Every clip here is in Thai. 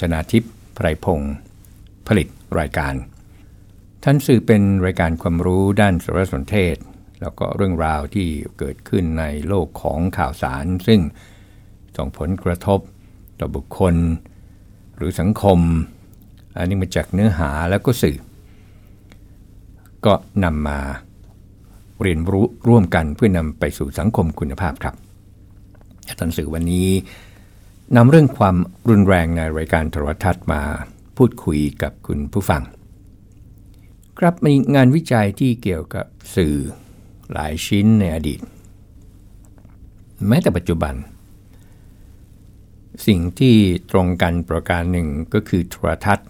ชนาทิพย์ไพรพงศ์ผลิตรายการ ท่านสื่อเป็นรายการความรู้ด้านสารสนเทศ แล้วก็เรื่องราวที่เกิดขึ้นในโลกของข่าวสาร ซึ่งส่งผลกระทบต่อบุคคล หรือสังคม อันนี้มาจากเนื้อหาแล้วก็สื่อ ก็นำมาเรียนรู้ร่วมกันเพื่อนำไปสู่สังคมคุณภาพครับท่านสื่อวันนี้ นำเรื่องความรุนแรงในรายการโทรทัศน์มาพูดคุยกับคุณผู้ฟัง ครับมีงานวิจัยที่เกี่ยวกับสื่อหลายชิ้นในอดีต แม้แต่ปัจจุบัน สิ่งที่ตรงกันประการหนึ่งก็คือโทรทัศน์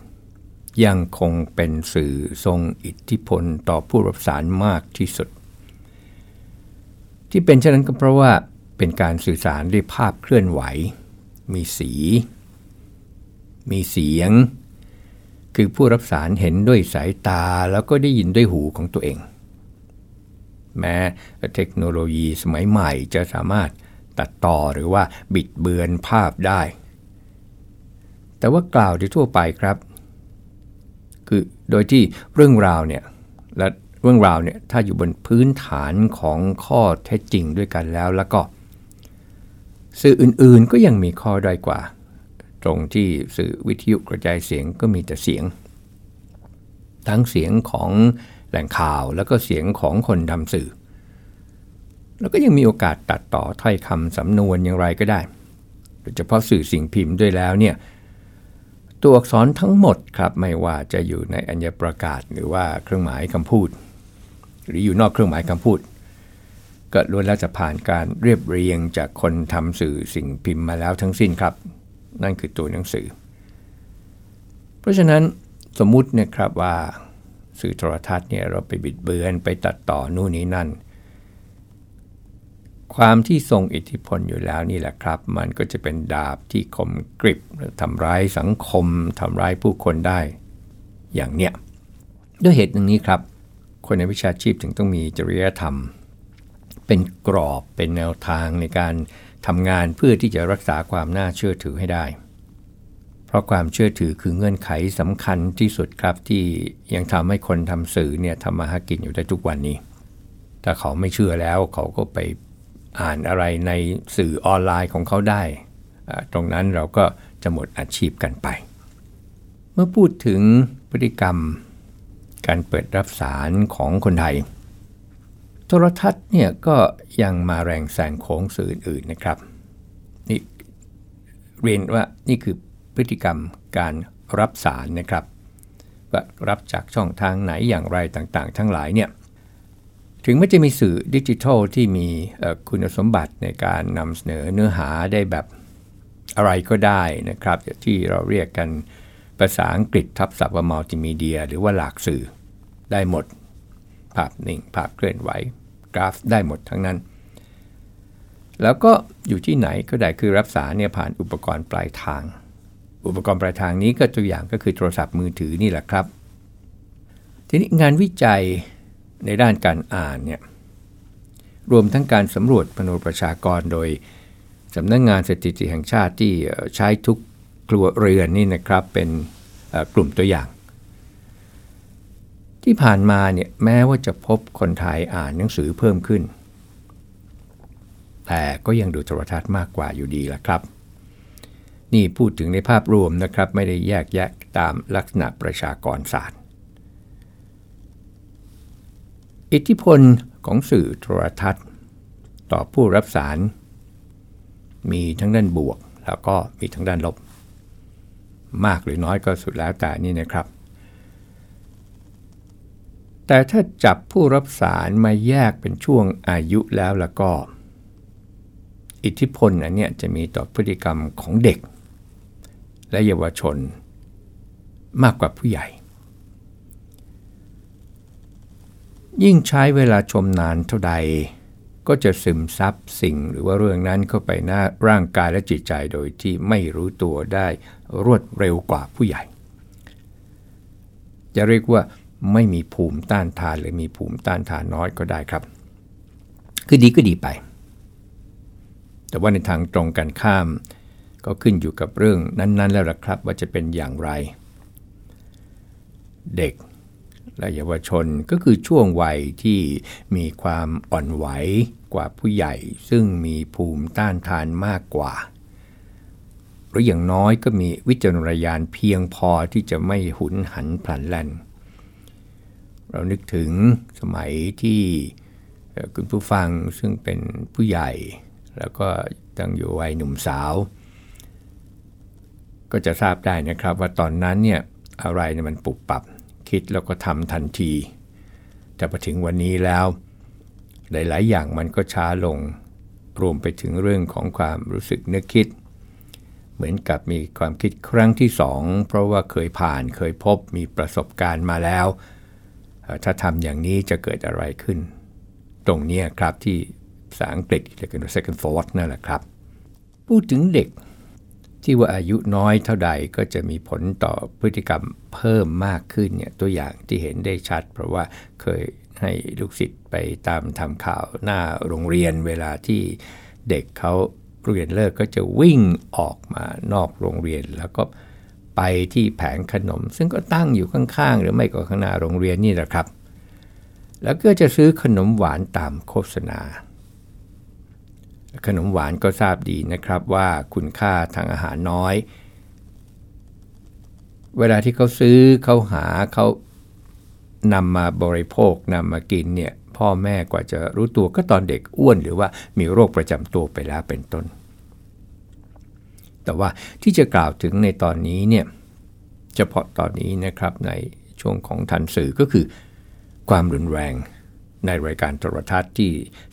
ยังคงเป็นสื่อทรงอิทธิพลต่อผู้รับสารมากที่สุด ที่เป็นเช่นนั้นก็เพราะว่าเป็นการสื่อสารด้วยภาพเคลื่อนไหว มีสี มีเสียง คือผู้รับสารเห็นด้วยสายตาแล้วก็ได้ยินด้วยหูของตัวเอง แม้เทคโนโลยีสมัยใหม่จะสามารถตัดต่อหรือว่าบิดเบือนภาพได้ แต่ว่ากล่าวโดยทั่วไปครับ คือโดยที่เรื่องราวเนี่ยและเรื่องราวเนี่ยถ้าอยู่บนพื้นฐานของข้อเท็จจริงด้วยกันแล้วแล้วก็ สื่ออื่นๆก็ยังมีข้อด้อยกว่า ตรงที่สื่อวิทยุกระจายเสียงก็มีแต่เสียง ทั้งเสียงของแหล่งข่าวแล้วก็เสียงของคนทำสื่อ แล้วก็ยังมีโอกาสตัดต่อถ้อยคำสำนวนอย่างไรก็ได้ โดยเฉพาะสื่อสิ่งพิมพ์ด้วยแล้วเนี่ยตัวอักษรทั้งหมดครับไม่ว่าจะอยู่ในอัญญประกาศหรือว่าเครื่องหมายคำพูด หรืออยู่นอกเครื่องหมายคำพูด ก็ล้วนแล้วจะผ่านการเรียบเรียงจากคนทำสื่อสิ่งพิมพ์มาแล้วทั้งสิ้นครับ นั่นคือตัวหนังสือ เพราะฉะนั้นสมมุติเนี่ยครับว่าสื่อโทรทัศน์เนี่ยเราไปบิดเบือนไปตัดต่อนู่นนี่นั่น ความที่ทรงอิทธิพลอยู่แล้วนี่แหละครับ มันก็จะเป็นดาบที่คมกริบทำร้ายสังคมทำร้ายผู้คนได้ อย่างเนี้ยด้วยเหตุหนึ่งนี้ครับ คนในวิชาชีพถึงต้องมีจริยธรรม เป็นกรอบเป็นแนวทางในการทำงานเพื่อที่จะรักษาความน่าเชื่อถือให้ได้ เพราะความเชื่อถือคือเงื่อนไขสำคัญที่สุดครับที่ยังทำให้คนทำสื่อเนี่ยทำมาหากินอยู่ได้ทุกวันนี้ ถ้าเขาไม่เชื่อแล้วเขาก็ไปอ่านอะไรในสื่อออนไลน์ของเขาได้ ตรงนั้นเราก็จะหมดอาชีพกันไป เมื่อพูดถึงพฤติกรรม การเปิดรับสารของคนไทย โทรทัศน์เนี่ยก็ยังมาแรงแซงโค้งสื่ออื่นนะครับนี่เรียนว่านี่คือพฤติกรรมการรับสารนะครับว่ารับจากช่องทางไหนอย่างไรต่างๆ ทั้งหลายเนี่ยถึงไม่จะมีสื่อดิจิทัลที่มีคุณสมบัติในการนำเสนอเนื้อหาได้แบบอะไรก็ได้นะครับ ที่เราเรียกกันภาษาอังกฤษทับศัพท์ว่ามัลติมีเดีย หรือว่าหลากสื่อได้หมด ภาพนิ่ง ภาพเคลื่อนไหว กราฟได้หมดทั้งนั้น แล้วก็อยู่ที่ไหนก็ได้คือรับสารเนี่ยผ่านอุปกรณ์ปลายทาง อุปกรณ์ปลายทางนี้ก็ตัวอย่างก็คือโทรศัพท์มือถือนี่แหละครับ ทีนี้งานวิจัยในด้านการอ่านเนี่ยรวมทั้งการสำรวจพนประชากรโดยสำนักงงานสถิติแห่งชาติที่ใช้ทุกครัวเรือนนี่นะครับเป็นกลุ่มตัวอย่าง ที่ผ่านมาเนี่ยแม้ว่าจะพบคนไทยอ่านหนังสือเพิ่มขึ้น แต่ก็ยังดูโทรทัศน์มากกว่าอยู่ดีละครับ นี่พูดถึงในภาพรวมนะครับ ไม่ได้แยกแยะตามลักษณะประชากรศาสตร์ อิทธิพลของสื่อโทรทัศน์ ต่อผู้รับสาร มีทั้งด้านบวกแล้วก็มีทั้งด้านลบ มากหรือน้อยก็สุดแล้วแต่นี่นะครับ แต่ถ้าจับผู้รับสารมาแยกเป็นช่วงอายุแล้วล้วก็ อิทธิพลอันนี้จะมีต่อพฤติกรรมของเด็ก และเยาวชน มากกว่าผู้ใหญ่ ยิ่งใช้เวลาชมนานเท่าใด ก็จะซึมซับสิ่งหรือว่าเรื่องนั้นเข้าไปหน้าร่างกายและจิตใจโดยที่ไม่รู้ตัวได้รวดเร็วกว่าผู้ใหญ่ จะเรียกว่า ไม่มีภูมิต้านทานหรือมีภูมิต้านทานน้อยก็ได้ครับ คือดีก็ดีไป แต่ว่าในทางตรงกันข้าม ก็ขึ้นอยู่กับเรื่องนั้นๆ แล้วละครับ ว่าจะเป็นอย่างไร เด็กและเยาวชนก็คือช่วงวัยที่มีความอ่อนไหวกว่าผู้ใหญ่ ซึ่งมีภูมิต้านทานมากกว่า หรืออย่างน้อยก็มีวิจารณญาณเพียงพอที่จะไม่หุนหันพลันแล่น เรานึกถึงสมัยที่คุณผู้ฟังซึ่งเป็นผู้ใหญ่ แล้วก็ตั้งอยู่วัยหนุ่มสาว ก็จะทราบได้นะครับว่าตอนนั้นเนี่ยอะไรเนี่ยมันปุบปับคิดแล้วก็ทำทันที แต่พอถึงวันนี้แล้ว หลาย ๆ อย่างมันก็ช้าลงรวมไปถึงเรื่องของความรู้สึกนึกคิด เหมือนกับมีความคิดครั้งที่สองเพราะว่าเคยผ่านเคยพบมีประสบการณ์มาแล้ว ถ้าทำอย่างนี้จะเกิดอะไรขึ้น ตรงนี้ครับที่ภาษาอังกฤษเรียกกันว่า second thought นั่นแหละครับ พูดถึงเด็กที่ว่าอายุน้อยเท่าใดก็จะมีผลต่อพฤติกรรมเพิ่มมากขึ้นเนี่ยตัวอย่างที่เห็นได้ชัด เพราะว่าเคยให้ลูกศิษย์ไปตามทำข่าวหน้าโรงเรียนเวลาที่เด็กเขาเรียนเลิกก็จะวิ่งออกมานอกโรงเรียนแล้วก็ ไปที่แผงขนม ซึ่งก็ตั้งอยู่ข้างๆ หรือไม่ก็ข้างหน้าโรงเรียนนี่แหละครับ แล้วก็จะซื้อขนมหวานตามโฆษณา ขนมหวานก็ทราบดีนะครับว่าคุณค่าทางอาหารน้อย เวลาที่เขาซื้อเขาหาเขานำมาบริโภคนำมากินเนี่ยพ่อแม่กว่าจะรู้ตัวก็ตอนเด็กอ้วน หรือว่ามีโรคประจำตัวไปแล้วเป็นต้น แต่ว่าที่จะกล่าวถึงในตอนนี้เนี่ยเฉพาะตอนนี้นะครับในช่วงของทันสื่อก็คือ ความรุนแรงในรายการโทรทัศน์ที่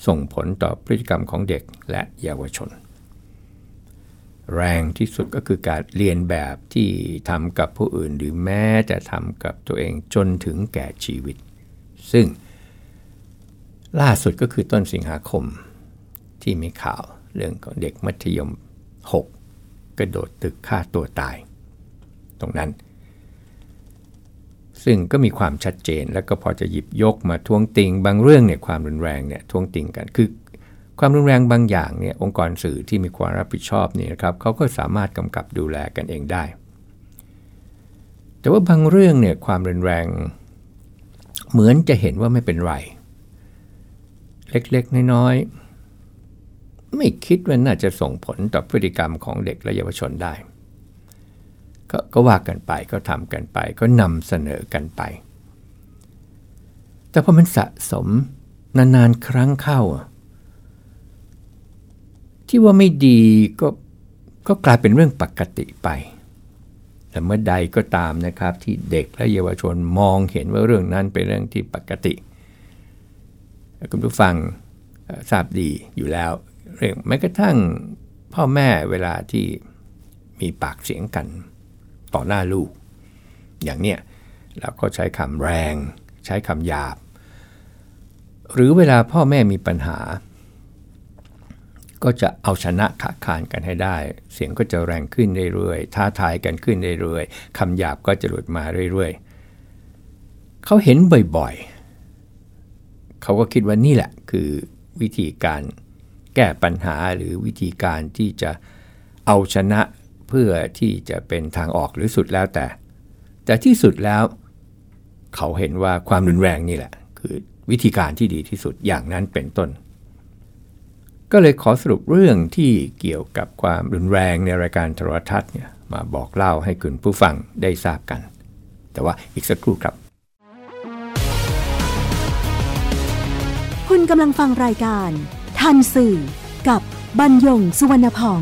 ส่งผลต่อพฤติกรรมของเด็กและเยาวชน แรงที่สุดก็คือการเรียนแบบที่ทำกับผู้อื่นหรือแม้จะทำกับตัวเองจนถึงแก่ชีวิต ซึ่งล่าสุดก็คือต้นสิงหาคมที่มีข่าวเรื่องของเด็กมัธยม 6 กระโดดตึกฆ่าตัวตาย ตรงนั้น ซึ่งก็มีความชัดเจนแล้วก็พอจะหยิบยกมาทวงติง บางเรื่องเนี่ยความรุนแรงเนี่ยทวงติงกันคือความรุนแรงบางอย่างเนี่ยองค์กรสื่อที่มีความรับผิดชอบนี่นะครับเขาก็สามารถกำกับดูแลกันเองได้ แต่ว่าบางเรื่องเนี่ยความรุนแรง เหมือนจะเห็นว่าไม่เป็นไร เล็กๆน้อยๆ ไม่คิดว่าน่าจะส่งผลต่อพฤติกรรมของเด็กและเยาวชนได้กก็ว่ากันไปก็ทำกันไป ก็นำเสนอกันไป แต่พอมันสะสมนานๆครั้งเข้า ที่ว่าไม่ดีก็ก็กลายเป็นเรื่องปกติไป แต่เมื่อใดก็ตามนะครับที่เด็กและเยาวชนมองเห็นว่าเรื่องนั้นเป็นเรื่องที่ปกติ คุณผู้ฟังทราบดีอยู่แล้ว เรื่องแม้กระทั่งพ่อแม่เวลาที่มีปากเสียงกันต่อหน้าลูก อย่างเนี้ยเราก็ใช้คำแรง ใช้คำหยาบ หรือเวลาพ่อแม่มีปัญหา ก็จะเอาชนะขาคานกันให้ได้ เสียงก็จะแรงขึ้นเรื่อยๆท้าทายกันขึ้นเรื่อยๆคำหยาบก็จะหลุดมาเรื่อยๆเขาเห็นบ่อยๆเขาก็คิดว่านี่แหละคือวิธีการ แก้ปัญหาหรือวิธีการที่จะเอาชนะเพื่อที่จะเป็นทางออกหรือสุดแล้วแต่ แต่ที่สุดแล้ว เขาเห็นว่าความรุนแรงนี่แหละ คือวิธีการที่ดีที่สุดอย่างนั้นเป็นต้น ก็เลยขอสรุปเรื่องที่เกี่ยวกับความรุนแรงในรายการโทรทัศน์เนี่ยมาบอกเล่าให้คุณผู้ฟังได้ทราบกัน แต่ว่าอีกสักครู่ครับ คุณกำลังฟังรายการ ทันสื่อ กับบรรยงสุวรรณพอง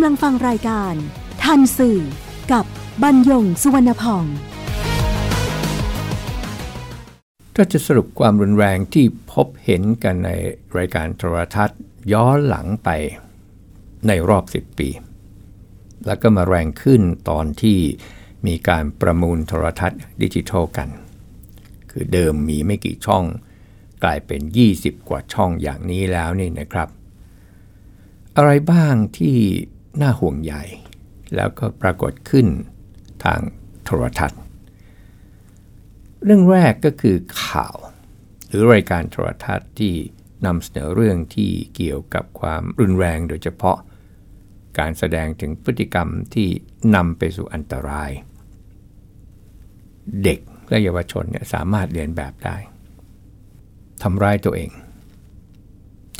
ำลังฟังรายการ ทันสื่อ กับบรรยงสุวรรณพอง ถ้าจะสรุปความรุนแรงที่พบเห็นกันในรายการโทรทัศน์ ย้อนหลังไปในรอบ 10 ปี แล้วก็มาแรงขึ้นตอนที่มีการประมูลโทรทัศน์ดิจิทัลกัน คือเดิมมีไม่กี่ช่อง กลายเป็น 20 กว่าช่องอย่างนี้แล้วนี่นะครับ อะไรบ้างที่ น่าห่วงใยแล้วก็ปรากฏขึ้นทางโทรทัศน์ เรื่องแรกก็คือข่าว หรือรายการโทรทัศน์ที่นำเสนอเรื่องที่เกี่ยวกับความรุนแรงโดยเฉพาะ การแสดงถึงพฤติกรรมที่นำไปสู่อันตราย เด็กและเยาวชนเนี่ยสามารถเรียนแบบได้ทำร้ายตัวเอง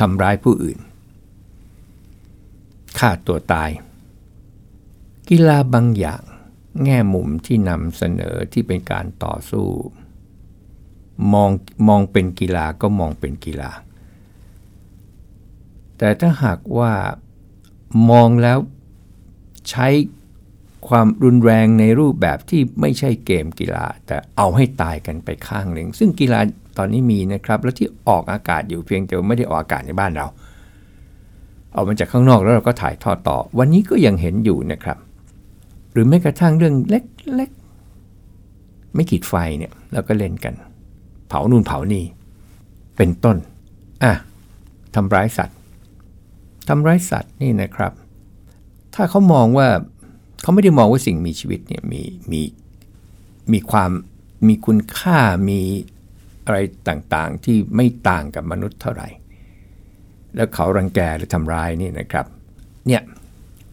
ทำร้ายผู้อื่น ฆ่าตัวตาย กีฬาบางอย่างแง่มุมที่นำเสนอที่เป็นการต่อสู้ มองมองเป็นกีฬาก็มองเป็นกีฬา แต่ถ้าหากว่ามองแล้วใช้ความรุนแรงในรูปแบบที่ไม่ใช่เกมกีฬา แต่เอาให้ตายกันไปข้างหนึ่ง ซึ่งกีฬาตอนนี้มีนะครับ แล้วที่ออกอากาศอยู่เพียงแต่ไม่ได้ออกอากาศในบ้านเรา เอามาจากข้างนอกแล้วเราก็ถ่ายทอดต่อ วันนี้ก็ยังเห็นอยู่นะครับ หรือแม้กระทั่งเรื่องเล็กๆ ไม่ขีดไฟเนี่ยเราก็เล่นกัน เผานู่นเผานี่ เป็นต้น อะทำร้ายสัตว์ทำร้ายสัตว์นี่นะครับ ถ้าเขามองว่าเขาไม่ได้มองว่าสิ่งมีชีวิตเนี่ยมีมีมีความมีคุณค่ามีอะไรต่างๆ ที่ไม่ต่างกับมนุษย์เท่าไหร่ แล้วเขารังแกหรือทำร้ายนี่นะครับ เนี่ย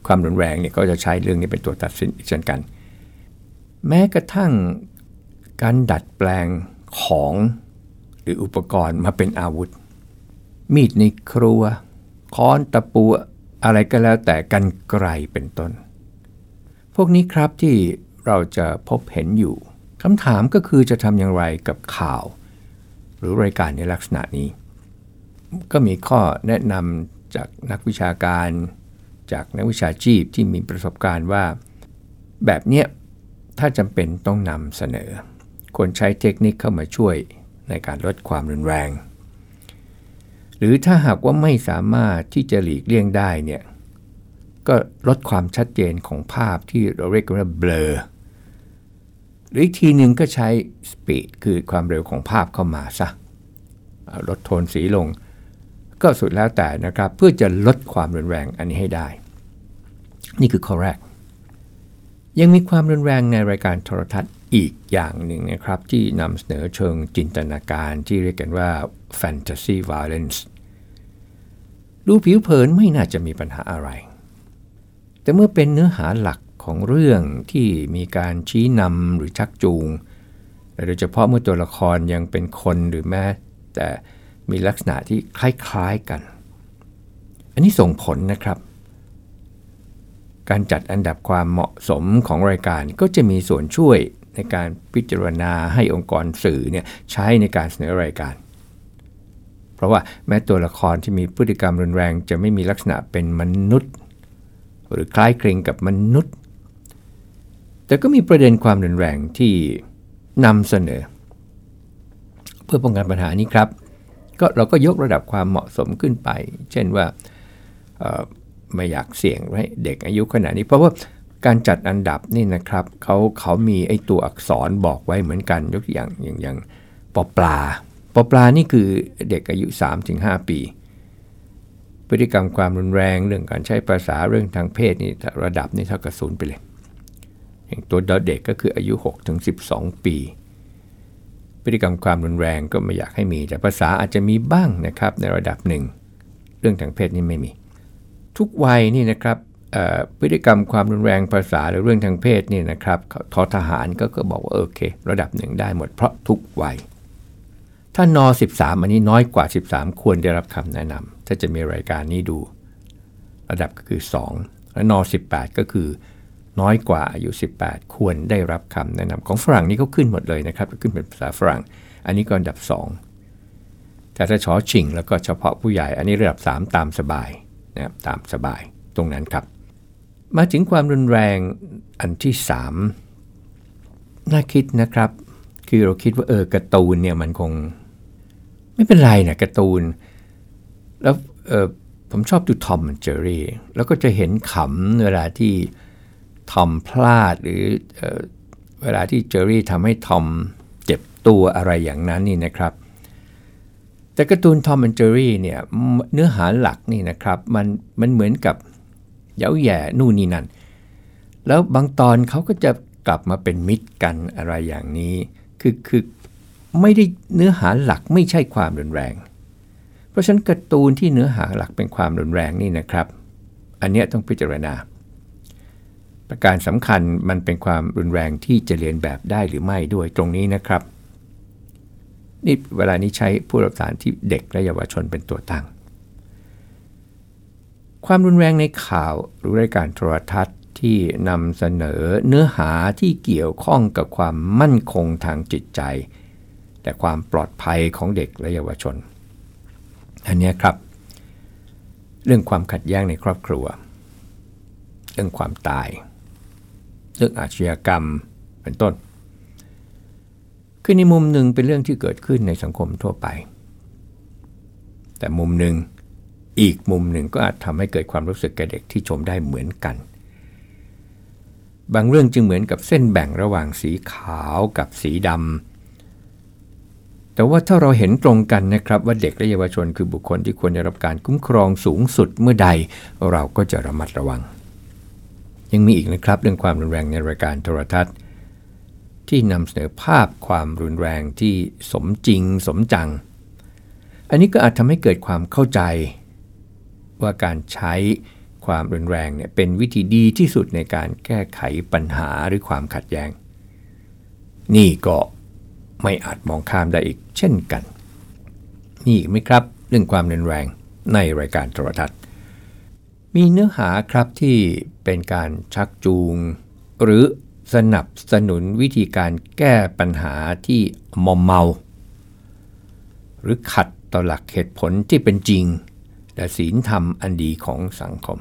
ความรุนแรงเนี่ยก็จะใช้เรื่องนี้เป็นตัวตัดสินเช่นกัน แม้กระทั่งการดัดแปลงของหรืออุปกรณ์มาเป็นอาวุธ มีดในครัว ค้อนตะปูอะไรก็แล้วแต่กันไกลเป็นต้น พวกนี้ครับที่เราจะพบเห็นอยู่คำถามก็คือจะทำอย่างไรกับข่าว หรือรายการในลักษณะนี้ ก็มีข้อแนะนำจากนักวิชาการ จากนักวิชาชีพที่มีประสบการณ์ว่า แบบเนี้ยถ้าจำเป็นต้องนำเสนอ ควรใช้เทคนิคเข้ามาช่วยในการลดความรุนแรง หรือถ้าหากว่าไม่สามารถที่จะหลีกเลี่ยงได้เนี่ยก็ลดความชัดเจนของภาพที่เราเรียกว่าเบลอหรืออีกทีหนึ่งก็ใช้สปีดคือความเร็วของภาพเข้ามาซะลดโทนสีลง ก็สุดแล้วแต่นะครับ เพื่อจะลดความรุนแรงอันนี้ให้ได้ นี่คือข้อแรก ยังมีความรุนแรงในรายการโทรทัศน์อีกอย่างหนึ่งนะครับ ที่นำเสนอเชิงจินตนาการที่เรียกกันว่า fantasy violence ดูผิวเผินไม่น่าจะมีปัญหาอะไร แต่เมื่อเป็นเนื้อหาหลักของเรื่องที่มีการชี้นำหรือชักจูงโดยเฉพาะเมื่อตัวละครยังเป็นคนหรือแม้แต่ มีลักษณะที่คล้ายๆกัน อันนี้ส่งผลนะครับ การจัดอันดับความเหมาะสมของรายการก็จะมีส่วนช่วยในการพิจารณาให้องค์กรสื่อเนี่ยใช้ในการเสนอรายการ เพราะว่าแม้ตัวละครที่มีพฤติกรรมรุนแรง จะไม่มีลักษณะเป็นมนุษย์ หรือคล้ายคลึงกับมนุษย์ แต่ก็มีประเด็นความรุนแรงที่นำเสนอ เพื่อป้องกันปัญหานี้ครับ ก็เราก็ยกระดับความเหมาะสมขึ้นไป เช่นว่าไม่อยากเสี่ยงให้เด็กอายุขนาดนี้ เพราะว่าการจัดอันดับนี่นะครับเขาเขามีไอตัวอักษรบอกไว้เหมือนกันยกตัวอย่างอย่างอย่างปอปลาปอปลานี่คือเด็กอายุ 3-5 ปี พฤติกรรมความรุนแรงเรื่องการใช้ภาษาเรื่องทางเพศนี่ระดับนี่เท่ากับศูนย์ไปเลย อย่างตัวเด็กก็คืออายุ 6-12 ปี พฤติกรรมความรุนแรงก็ไม่อยากให้มี แต่ภาษาอาจจะมีบ้างนะครับในระดับหนึ่ง เรื่องทางเพศนี่ไม่มี ทุกวัยนี่นะครับพฤติกรรมความรุนแรงภาษาหรือเรื่องทางเพศนี่นะครับทอทหารก็ก็บอกว่าโอเค ระดับหนึ่งได้หมดเพราะทุกวัย ถ้านอ13 อันนี้น้อยกว่า 13 ควรได้รับคำแนะนำถ้าจะมีรายการนี้ดู ระดับก็คือ 2 และนอ18 ก็คือ น้อยกว่าอายุ 18 ควรได้รับคำแนะนำของฝรั่งนี่เขาขึ้นหมดเลยนะครับ ขึ้นเป็นภาษาฝรั่ง อันนี้ก็อันดับ 2 แต่ถ้าชอชิงแล้วก็เฉพาะผู้ใหญ่อันนี้ระดับ 3 ตามสบายนะครับตามสบายตรงนั้นครับ มาถึงความรุนแรงอันที่ 3 น่าคิดนะครับ คือเราคิดว่าเออการ์ตูนเนี่ยมันคง ไม่เป็นไรนะการ์ตูน แล้วเออผมชอบดูทอมและเจอรี่แล้วก็จะเห็นขำเวลาที่ ทอมพลาดหรือเอเวลาที่เจอรี่ทำให้ทอมเจ็บตัวอะไรอย่างนั้นนี่นะครับ แต่การ์ตูนทอมและเจอรี่เนี่ยเนื้อหาหลักนี่นะครับมันมันเหมือนกับเย้าแย่นู่นนี่นั่น แล้วบางตอนเขาก็จะกลับมาเป็นมิตรกันอะไรอย่างนี้ คือคือไม่ได้เนื้อหาหลักไม่ใช่ความรุนแรง เพราะฉะนั้นการ์ตูนที่เนื้อหาหลักเป็นความรุนแรงนี่นะครับ อันนี้ต้องพิจารณา ประการสำคัญมันเป็นความรุนแรงที่จะเรียนแบบได้หรือไม่ด้วยตรงนี้นะครับ นี่เวลานี้ใช้ผู้รับสารที่เด็กและเยาวชนเป็นตัวตั้ง ความรุนแรงในข่าวหรือรายการโทรทัศน์ที่นำเสนอเนื้อหาที่เกี่ยวข้องกับความมั่นคงทางจิตใจ แต่ความปลอดภัยของเด็กและเยาวชน อันนี้ครับ เรื่องความขัดแย้งในครอบครัว เรื่องความตาย เรื่องอาชญากรรมเป็นต้น คือในมุมหนึ่งเป็นเรื่องที่เกิดขึ้นในสังคมทั่วไป แต่มุมหนึ่งอีกมุมหนึ่งก็อาจทำให้เกิดความรู้สึกแก่เด็กที่ชมได้เหมือนกัน บางเรื่องจึงเหมือนกับเส้นแบ่งระหว่างสีขาวกับสีดำแต่ว่าถ้าเราเห็นตรงกันนะครับว่าเด็กและเยาวชนคือบุคคลที่ควรได้รับการคุ้มครองสูงสุดเมื่อใดเราก็จะระมัดระวัง ยังมีอีกนะครับเรื่องความรุนแรงในรายการโทรทัศน์ ที่นำเสนอภาพความรุนแรงที่สมจริงสมจัง อันนี้ก็อาจทำให้เกิดความเข้าใจ ว่าการใช้ความรุนแรงเนี่ยเป็นวิธีดีที่สุดในการแก้ไขปัญหาหรือความขัดแย้ง นี่ก็ไม่อาจมองข้ามได้อีกเช่นกัน นี่ไหมครับเรื่องความรุนแรงในรายการโทรทัศน์ มีเนื้อหาครับที่เป็นการชักจูง หรือสนับสนุนวิธีการแก้ปัญหาที่มอมเมา หรือขัดต่อหลักเหตุผลที่เป็นจริง และศีลธรรมอันดีของสังคม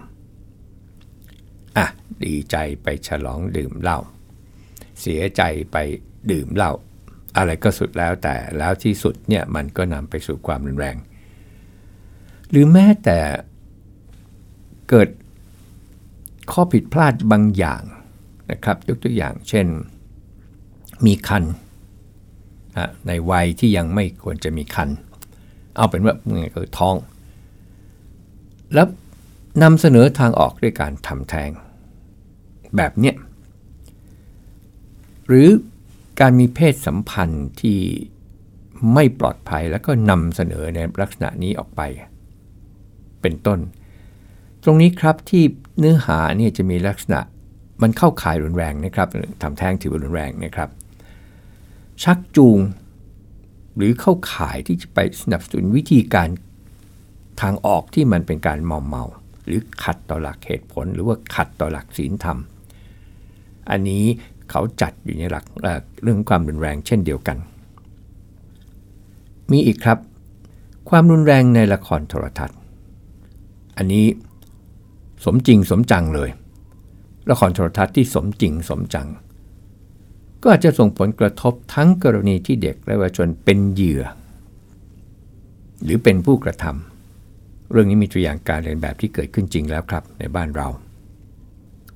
อะ ดีใจไปฉลองดื่มเหล้าเสียใจไปดื่มเหล้าอะไรก็สุดแล้วแต่แล้วที่สุดเนี่ยมันก็นำไปสู่ความรุนแรง หรือแม้แต่ เกิดข้อผิดพลาดบางอย่างนะครับยกตัวอย่างเช่นมีคันในวัยที่ยังไม่ควรจะมีคัน เอาเป็นว่าไงก็ท้อง แล้วนำเสนอทางออกด้วยการทำแท้ง แบบเนี้ยหรือการมีเพศสัมพันธ์ที่ไม่ปลอดภัยแล้วก็นำเสนอในลักษณะนี้ออกไป เป็นต้น ตรงนี้ครับที่เนื้อหาเนี่ยจะมีลักษณะมันเข้าข่ายรุนแรงนะครับทำแท้งถือว่ารุนแรงนะครับ ชักจูง หรือเข้าข่ายที่จะไปสนับสนุนวิธีการทางออกที่มันเป็นการเมาเมา หรือขัดต่อหลักเหตุผล หรือว่าขัดต่อหลักศีลธรรม อันนี้เขาจัดอยู่ในหลักเรื่องความรุนแรงเช่นเดียวกัน มีอีกครับ ความรุนแรงในละครโทรทัศน์ อันนี้ สมจริงสมจังเลย ละครโทรทัศน์ที่สมจริงสมจัง ก็อาจจะส่งผลกระทบทั้งกรณีที่เด็กและเยาวชนเป็นเหยื่อ หรือเป็นผู้กระทำเรื่องนี้มีตัวอย่างการเรียนแบบที่เกิดขึ้นจริงแล้วครับในบ้านเรา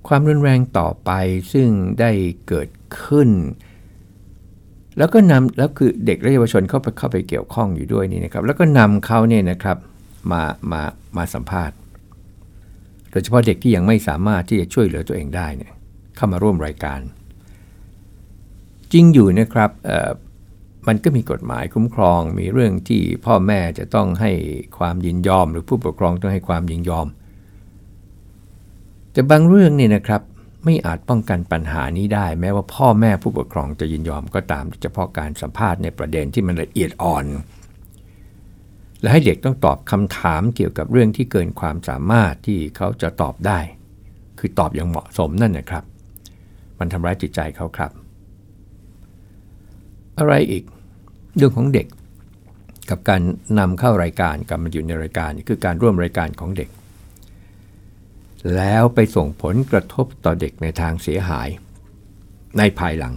ความรุนแรงต่อไปซึ่งได้เกิดขึ้นแล้วก็นำแล้วคือเด็กและเยาวชนเข้าไปเข้าไปเกี่ยวข้องอยู่ด้วยนี่นะครับ แล้วก็นำเขาเนี่ยนะครับมามามาสัมภาษณ์ โดยเฉพาะเด็กที่ยังไม่สามารถที่จะช่วยเหลือตัวเองได้เนี่ยเข้ามาร่วมรายการ จริงอยู่นะครับมันก็มีกฎหมายคุ้มครอง มีเรื่องที่พ่อแม่จะต้องให้ความยินยอม หรือผู้ปกครองต้องให้ความยินยอม แต่บางเรื่องเนี่ยนะครับไม่อาจป้องกันปัญหานี้ได้ แม้ว่าพ่อแม่ผู้ปกครองจะยินยอมก็ตาม เฉพาะการสัมภาษณ์ในประเด็นที่มันละเอียดอ่อน และให้เด็กต้องตอบคำถามเกี่ยวกับเรื่องที่เกินความสามารถที่เขาจะตอบได้ คือตอบอย่างเหมาะสมนั่นนะครับ มันทำร้ายจิตใจเขาครับ อะไรอีกเรื่องของเด็ก กับการนำเข้ารายการกับมันอยู่ในรายการคือการร่วมรายการของเด็ก แล้วไปส่งผลกระทบต่อเด็กในทางเสียหาย ในภายหลัง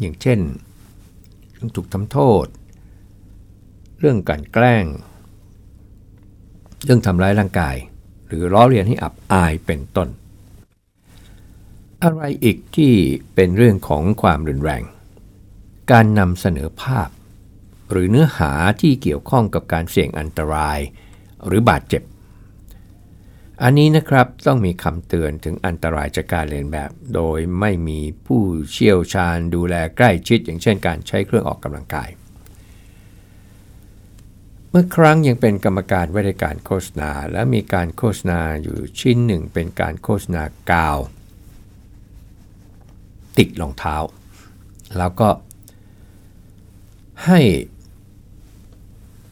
อย่างเช่นถูกทำโทษ เรื่องการแกล้ง เรื่องทำร้ายร่างกาย หรือล้อเลียนให้อับอายเป็นต้น อะไรอีกที่เป็นเรื่องของความรุนแรง การนำเสนอภาพ หรือเนื้อหาที่เกี่ยวข้องกับการเสี่ยงอันตราย หรือบาดเจ็บ อันนี้นะครับต้องมีคำเตือนถึงอันตรายจากการเรียนแบบ โดยไม่มีผู้เชี่ยวชาญดูแลใกล้ชิด อย่างเช่นการใช้เครื่องออกกำลังกาย เมื่อครั้งยังเป็นกรรมการวิการโฆษณา และมีการโฆษณาอยู่ชิ้นหนึ่งเป็นการโฆษณากาว ติดรองเท้า แล้วก็ให้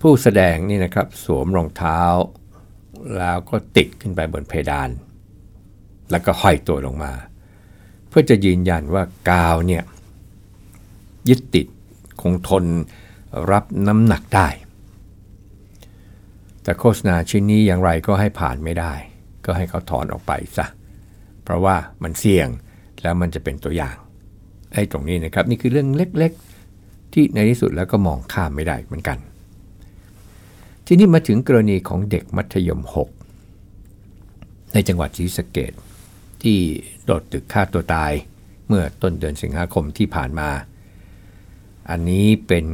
ผู้แสดงนี่นะครับสวมรองเท้า แล้วก็ติดขึ้นไปบนเพดาน แล้วก็ห้อยตัวลงมา เพื่อจะยืนยันว่ากาวเนี่ยยึดติดคงทนรับน้ำหนักได้ แต่โฆษณาชิ้นนี้อย่างไรก็ให้ผ่านไม่ได้ ก็ให้เขาถอนออกไปซะเพราะว่ามันเสี่ยงแล้วมันจะเป็นตัวอย่างไอ้ตรงนี้นะครับ นี่คือเรื่องเล็กๆ ที่ในที่สุดแล้วก็มองข้ามไม่ได้เหมือนกัน ทีนี้มาถึงกรณีของเด็กมัธยม 6 ในจังหวัดศรีสะเกดที่โดดตึกฆ่าตัวตายเมื่อต้นเดือนสิงหาคมที่ผ่านมา อันนี้เป็น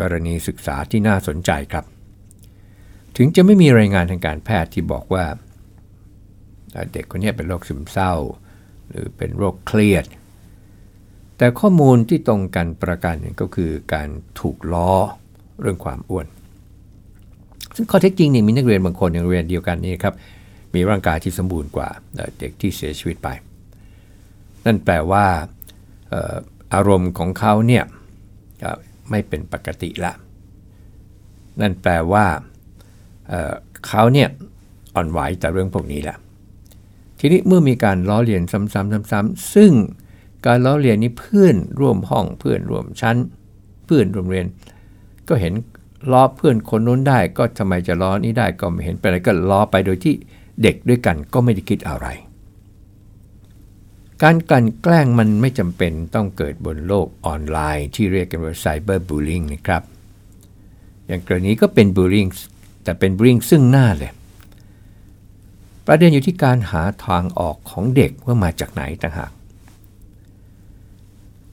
กรณีศึกษาที่น่าสนใจครับ ถึงจะไม่มีรายงานทางการแพทย์ที่บอกว่า เด็กคนนี้เป็นโรคซึมเศร้า หรือเป็นโรคเครียด แต่ข้อมูลที่ตรงกันประการหนึ่งก็คือการถูกล้อเรื่องความอ้วน ซึ่งข้อเท็จจริงนี่มีนักเรียนบางคนในโรงเรียนเดียวกันนี่ครับมีร่างกายที่สมบูรณ์กว่าเด็กที่เสียชีวิตไป นั่นแปลว่าอารมณ์ของเขาเนี่ยไม่เป็นปกติละ นั่นแปลว่า เขาเนี่ยอ่อนไหวต่อเรื่องพวกนี้แหละทีนี้เมื่อมีการล้อเลียนซ้ำๆซ้ำๆซึ่งการล้อเลียนนี้เพื่อนร่วมห้องเพื่อนร่วมชั้น เพื่อนโรงเรียน ก็เห็นล้อเพื่อนคนนู้นได้ ก็ทำไมจะล้อนี้ได้ก็ไม่เห็นเป็นไรก็ล้อไปโดยที่เด็กด้วยกันก็ไม่ได้คิดอะไร การกลั่นแกล้งมันไม่จำเป็นต้องเกิดบนโลกออนไลน์ ที่เรียกกันว่าไซเบอร์บูลลิงนะครับ อย่างกรณีก็เป็นบูลลิง แต่เป็นบูลลิงซึ่งหน้าเลย ประเด็นอยู่ที่การหาทางออกของเด็กว่ามาจากไหนต่างหาก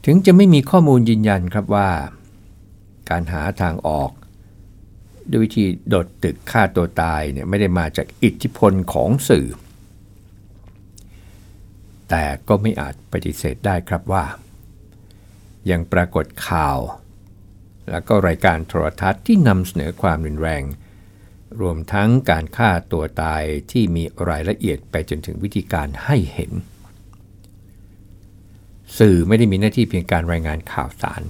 ถึงจะไม่มีข้อมูลยืนยันครับว่า การหาทางออกด้วยวิธีโดดตึกฆ่าตัวตายเนี่ยไม่ได้มาจากอิทธิพลของสื่อ แต่ก็ไม่อาจปฏิเสธได้ครับว่า ยังปรากฏข่าว แล้วก็รายการโทรทัศน์ที่นำเสนอความรุนแรง รวมทั้งการฆ่าตัวตายที่มีรายละเอียดไปจนถึงวิธีการให้เห็น สื่อไม่ได้มีหน้าที่เพียงการรายงานข่าวสาร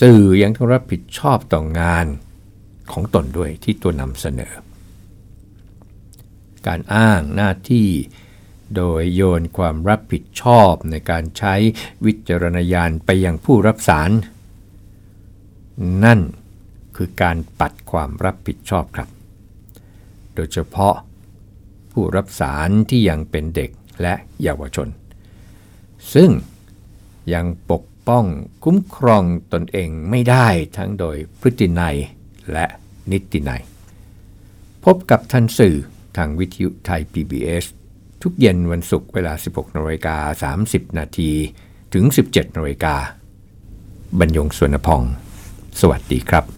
สื่อยังต้องรับผิดชอบต่องานของตนด้วยที่ตัวนำเสนอ การอ้างหน้าที่โดยโยนความรับผิดชอบในการใช้วิจารณญาณไปยังผู้รับสาร นั่น คือการปัดความรับผิดชอบครับ โดยเฉพาะ ผู้รับสารที่ยังเป็นเด็กและเยาวชน ซึ่งยังปกป้องคุ้มครองตนเองไม่ได้ทั้งโดยพฤตินัยและนิตินัย พบกับทันสื่อทางวิทยุไทย PBS ทุกเย็นวันศุกร์เวลา 16นาฬิกา30 นาทีถึง 17นาฬิกาบรรยงสวนพอง สวัสดีครับ